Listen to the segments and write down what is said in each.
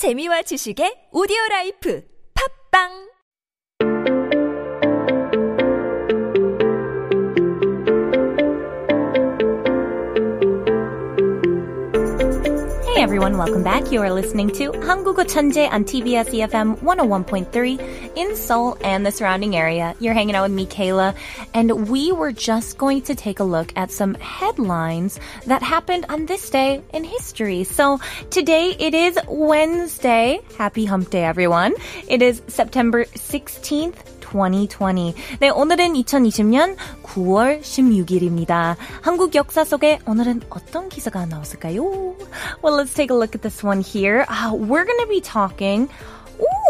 재미와 지식의 오디오 라이프. 팝빵 everyone, welcome back. You are listening to Hangugo Chanje on TBS EFM 101.3 in Seoul and the surrounding area. You're hanging out with me, Kayla, and we were just going to take a look at some headlines that happened on this day in history. So today it is Wednesday. Happy hump day, everyone. It is September 16th, 2020. 네, 오늘은 2020년 9월 16일입니다. 한국 역사 속에 오늘은 어떤 기사가 나왔을까요? Well, let's take a look at this one here. Uh, we're going to be talking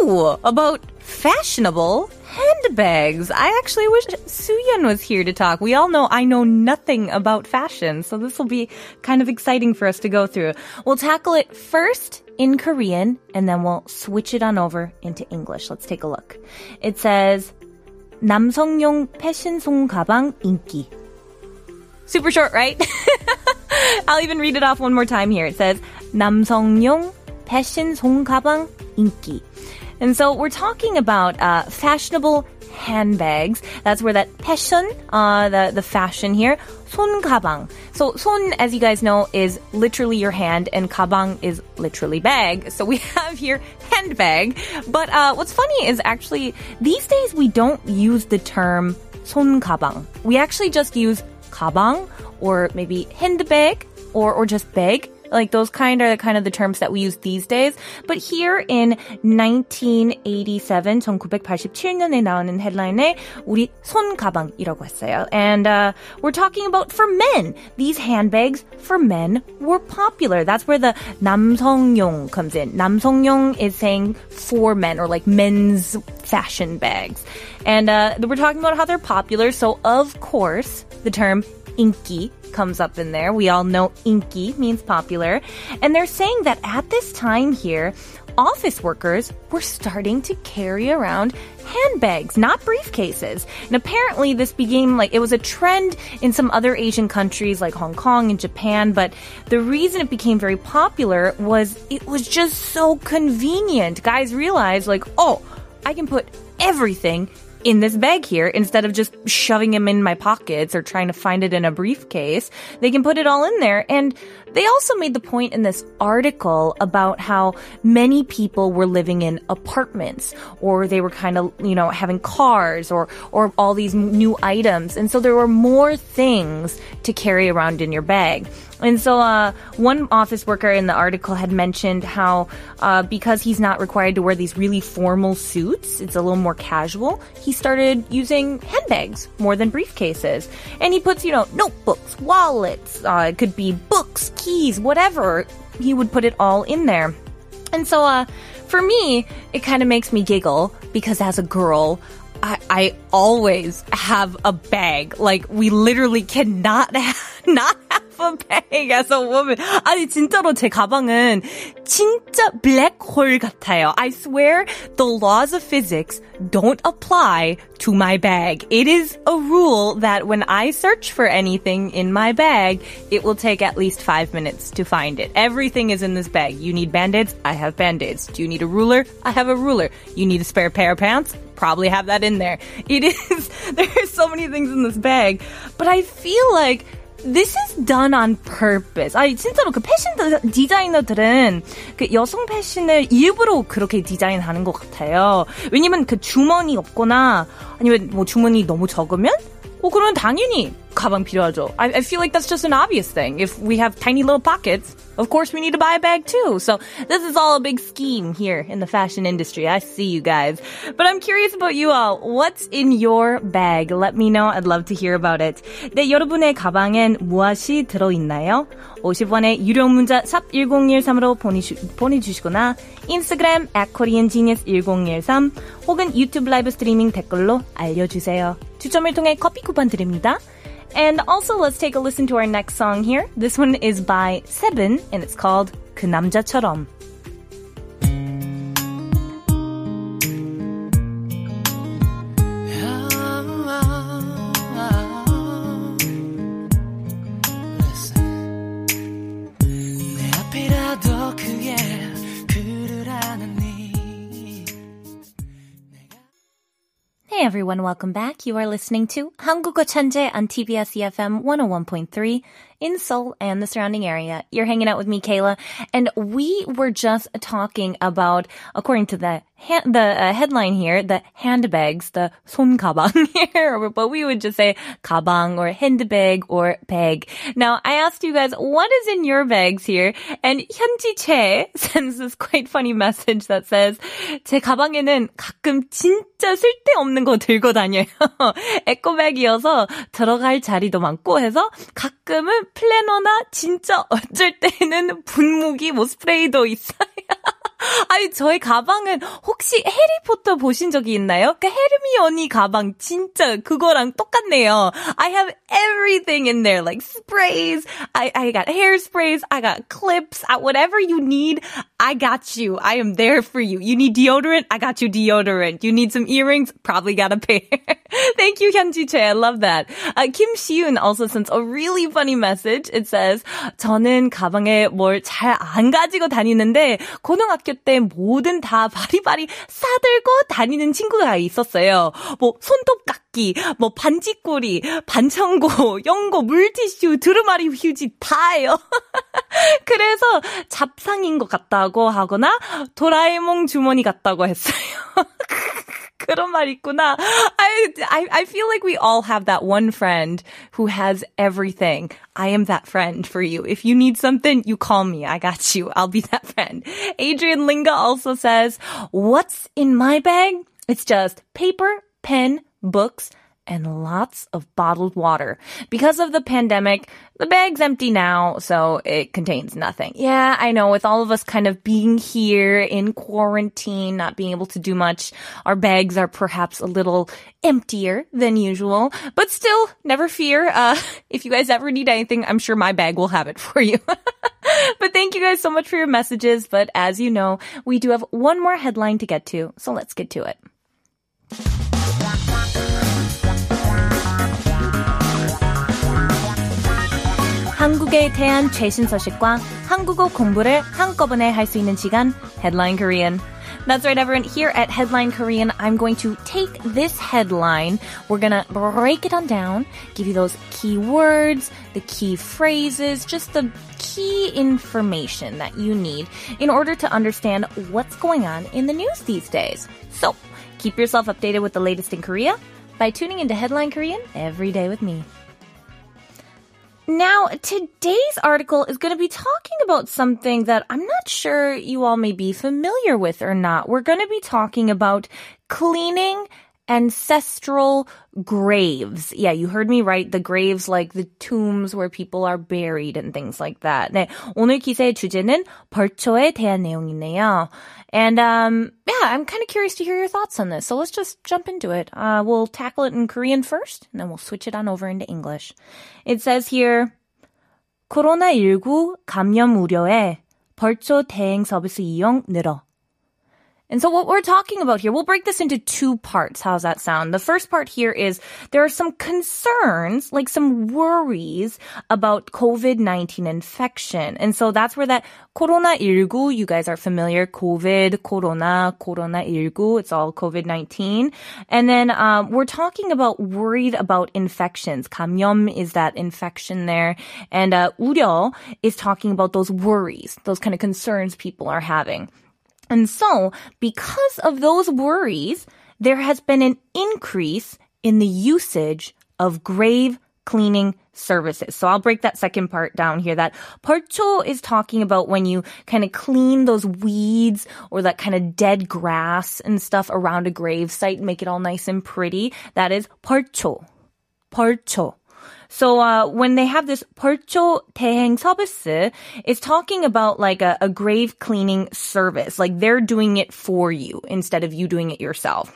ooh, about fashionable handbags. I actually wish Suyeon was here to talk. We all know I know nothing about fashion, so this will be kind of exciting for us to go through. We'll tackle it first in Korean, and then we'll switch it on over into English. Let's take a look. It says, 남성용 패션송 가방 인기. Super short, right? I'll even read it off one more time here. It says, 남성용 패션송 가방 인기. And so we're talking about uh, fashionable handbags. That's where that passion, uh, the, the fashion here, 손 가방. So 손, as you guys know, is literally your hand and 가방 is literally bag. So we have here handbag. But uh, what's funny is actually these days we don't use the term 손 가방. We actually just use 가방 or maybe handbag or, or just bag. Like those kind are kind of the terms that we use these days. But here in 1987, 1987년에 나오는 헤드라인에 우리 손 가방이라고 했어요. And uh, we're talking about for men. These handbags for men were popular. That's where the 남성용 comes in. 남성용 is saying for men or like men's fashion bags. And uh, we're talking about how they're popular. So of course, the term inki comes up in there. We all know inky means popular. And they're saying that at this time here, office workers were starting to carry around handbags, not briefcases. And apparently this became like, it was a trend in some other Asian countries like Hong Kong and Japan, but the reason it became very popular was it was just so convenient. Guys realized like, oh, I can put everything in this bag here instead of just shoving them in my pockets or trying to find it in a briefcase. They can put it all in there. And they also made the point in this article about how many people were living in apartments or they were kind of, you know, having cars or, or all these new items. And so there were more things to carry around in your bag. And so, uh, one office worker in the article had mentioned how, uh, because he's not required to wear these really formal suits, it's a little more casual, he started using handbags more than briefcases. And he puts, you know, notebooks, wallets, uh, it could be books, keys, whatever. He would put it all in there. And so, uh, for me, it kind of makes me giggle because as a girl, I, I always have a bag. Like, we literally cannot not have a bag as a woman. 아니, 진짜로 제 가방은 진짜 black홀 같아요. I swear the laws of physics don't apply to my bag. It is a rule that when I search for anything in my bag, it will take at least five minutes to find it. Everything is in this bag. You need band-aids? I have band-aids. Do you need a ruler? I have a ruler. You need a spare pair of pants? Probably have that in there. It is, there's so many things in this bag, but I feel like This is done on purpose. 아니 진짜로 그 패션 디자이너들은 그 여성 패션을 일부러 그렇게 디자인하는 것 같아요. 왜냐면 그 주머니 없거나 아니면 뭐 주머니 너무 적으면 어 그러면 당연히 가방 필요하죠. I, I feel like that's just an obvious thing. If we have tiny little pockets, of course we need to buy a bag too. So this is all a big scheme here in the fashion industry. I see you guys. But I'm curious about you all. What's in your bag? Let me know. I'd love to hear about it. 네, 여러분의 가방엔 무엇이 들어있나요? 50원의 유료 문자 샵 1013으로 보내주, 보내주시거나 인스타그램 at koreangenius1013 혹은 유튜브 라이브 스트리밍 댓글로 알려주세요. 추첨을 통해 커피 쿠폰 드립니다. And also, let's take a listen to our next song here. This one is by Seven, and it's called 그 남자처럼. 내 앞이라도 그게 Hey everyone, welcome back. You are listening to 한국어 천재 on TBS EFM 101.3 in Seoul and the surrounding area. You're hanging out with me, Kayla, and we were just talking about, according to the ha- the uh, headline here, the handbags, the 손가방 here, but we would just say 가방 or handbag or bag. Now, I asked you guys, what is in your bags here? And 현지 Che sends this quite funny message that says, 제 가방에는 가끔 진짜 쓸데없는 거 들고 다녀요. 에코백이어서 들어갈 자리도 많고 해서 가끔은 플래너나 진짜 어쩔 때는 분무기 뭐 스프레이도 있어요. 아니, 저희 가방은 혹시 해리포터 보신 적이 있나요? 그 헤르미온이 가방 진짜 그거랑 똑같네요. I have everything in there, like sprays. I, I got hairsprays. I got clips. Whatever you need, I got you. I am there for you. You need deodorant? I got you deodorant. You need some earrings? Probably got a pair. Thank you, Hyunji Che. I love that. Uh, Kim Shiun also sends a really funny message. It says, 저는 가방에 뭘 잘 안 가지고 다니는데 고등학교 때 뭐든 다 바리바리 싸들고 다니는 친구가 있었어요. 뭐 손톱깎이, 뭐 반지꼬리, 반창고, 연고, 물티슈, 두루마리 휴지 다예요. 그래서 잡상인 것 같다고 하거나 도라에몽 주머니 같다고 했어요. 그런 말 있구나. I, I, I feel like we all have that one friend who has everything. I am that friend for you. If you need something, you call me. I got you. I'll be that friend. Adrian Linga also says, what's in my bag? It's just paper, pen, books, and lots of bottled water. Because of the pandemic, the bag's empty now, so it contains nothing. Yeah, I know with all of us kind of being here in quarantine, not being able to do much, our bags are perhaps a little emptier than usual, but still, never fear. Uh, if you guys ever need anything, I'm sure my bag will have it for you. but thank you guys so much for your messages. But as you know, we do have one more headline to get to, so let's get to it. 한국에 대한 최신 소식과 한국어 공부를 한꺼번에 할 수 있는 시간 Headline Korean. That's right, everyone. Here at Headline Korean, I'm going to take this headline. We're going to break it on down, give you those key words, the key phrases, just the key information that you need in order to understand what's going on in the news these days. So, keep yourself updated with the latest in Korea by tuning into Headline Korean every day with me. Now, today's article is going to be talking about something that I'm not sure you all may be familiar with or not. We're going to be talking about cleaning ancestral graves. Yeah, you heard me right. The graves like the tombs where people are buried and things like that. 네, 오늘 기사의 주제는 벌초에 대한 내용이네요. And um, yeah, I'm kind of curious to hear your thoughts on this. So let's just jump into it. Uh, we'll tackle it in Korean first, and then we'll switch it on over into English. It says here, 코로나19 감염 우려에 벌초 대행 서비스 이용 늘어. And so what we're talking about here, we'll break this into two parts. How's that sound? The first part here is there are some concerns, like some worries about COVID-19 infection. And so that's where that Corona-19, you guys are familiar, COVID, Corona, Corona-19, it's all COVID-19. And then um, we're talking about worried about infections. 감염 is that infection there. And uh, 우려 is talking about those worries, those kind of concerns people are having. And so, because of those worries, there has been an increase in the usage of grave cleaning services. So I'll break that second part down here. That parcho is talking about when you kind of clean those weeds or that kind of dead grass and stuff around a grave site and make it all nice and pretty. That is parcho. parcho. 벌초. So uh, when they have this 벌초 대행 서비스, it's talking about like a, a grave cleaning service. Like they're doing it for you instead of you doing it yourself.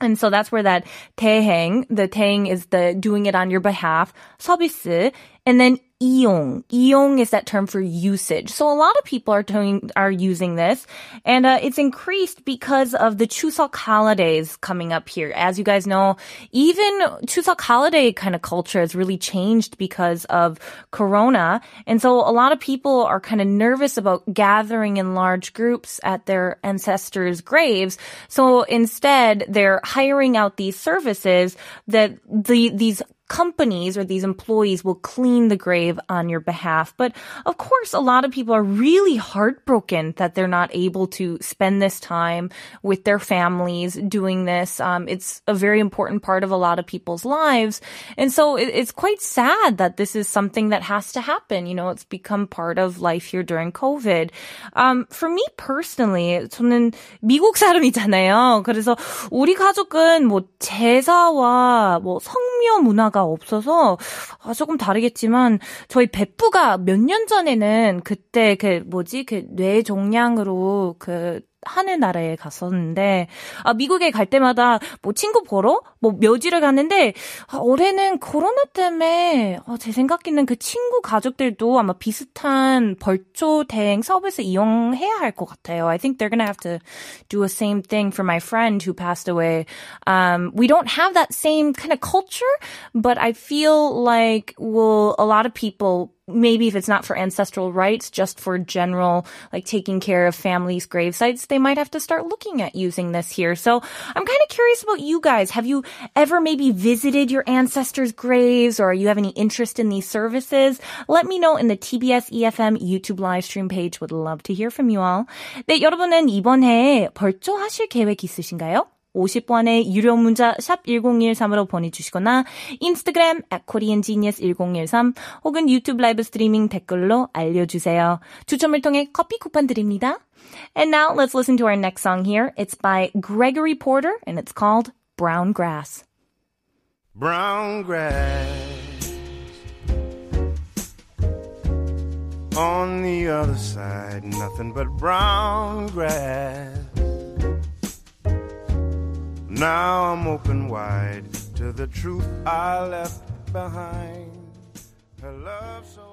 And so that's where that 대행, the 대행 is the doing it on your behalf, 서비스, and then 이용. 이용 is that term for usage. So a lot of people are doing, are using this and uh, it's increased because of the Chuseok holidays coming up here. As you guys know, even Chuseok holiday kind of culture has really changed because of Corona. And so a lot of people are kind of nervous about gathering in large groups at their ancestors' graves. So instead, they're hiring out these services that the, these companies or these employees will clean the grave on your behalf. But of course, a lot of people are really heartbroken that they're not able to spend this time with their families doing this. Um, it's a very important part of a lot of people's lives. And so it, it's quite sad that this is something that has to happen. You know, it's become part of life here during COVID. Um, for me personally, 저는 미국 사람이잖아요. 그래서 우리 가족은 뭐 제사와 뭐 성묘 문화가 없어서 아, 조금 다르겠지만 저희 베프가 몇 년 전에는 그때 그 뭐지? 그 뇌종양으로 그 하늘나라에 갔었는데 아 미국에 갈 때마다 뭐 친구 보러 뭐 묘지를 갔는데 아, 올해는 코로나 때문에 아, 제 생각에는 그 친구 가족들도 아마 비슷한 벌초 대행 서비스 이용해야 할 것 같아요. I think they're gonna have to do a same thing for my friend who passed away. Um, we don't have that same kind of culture, but I feel like will a lot of people maybe if it's not for ancestral rites, just for general, like taking care of families' grave sites, they might have to start looking at using this here. So I'm kind of curious about you guys. Have you ever maybe visited your ancestors' graves or you have any interest in these services? Let me know in the TBS EFM YouTube live stream page. Would love to hear from you all. 네, 여러분은 이번 해에 벌초하실 계획 있으신가요? 50번의 유료 문자 샵 1013으로 보내주시거나 인스타그램 at koreangenius1013 혹은 유튜브 라이브 스트리밍 댓글로 알려주세요. 추첨을 통해 커피 쿠폰 드립니다. And now let's listen to our next song here. It's by Gregory Porter and it's called Brown Grass. Brown grass on the other side, nothing but brown grass. Now I'm open wide to the truth I left behind. Her love so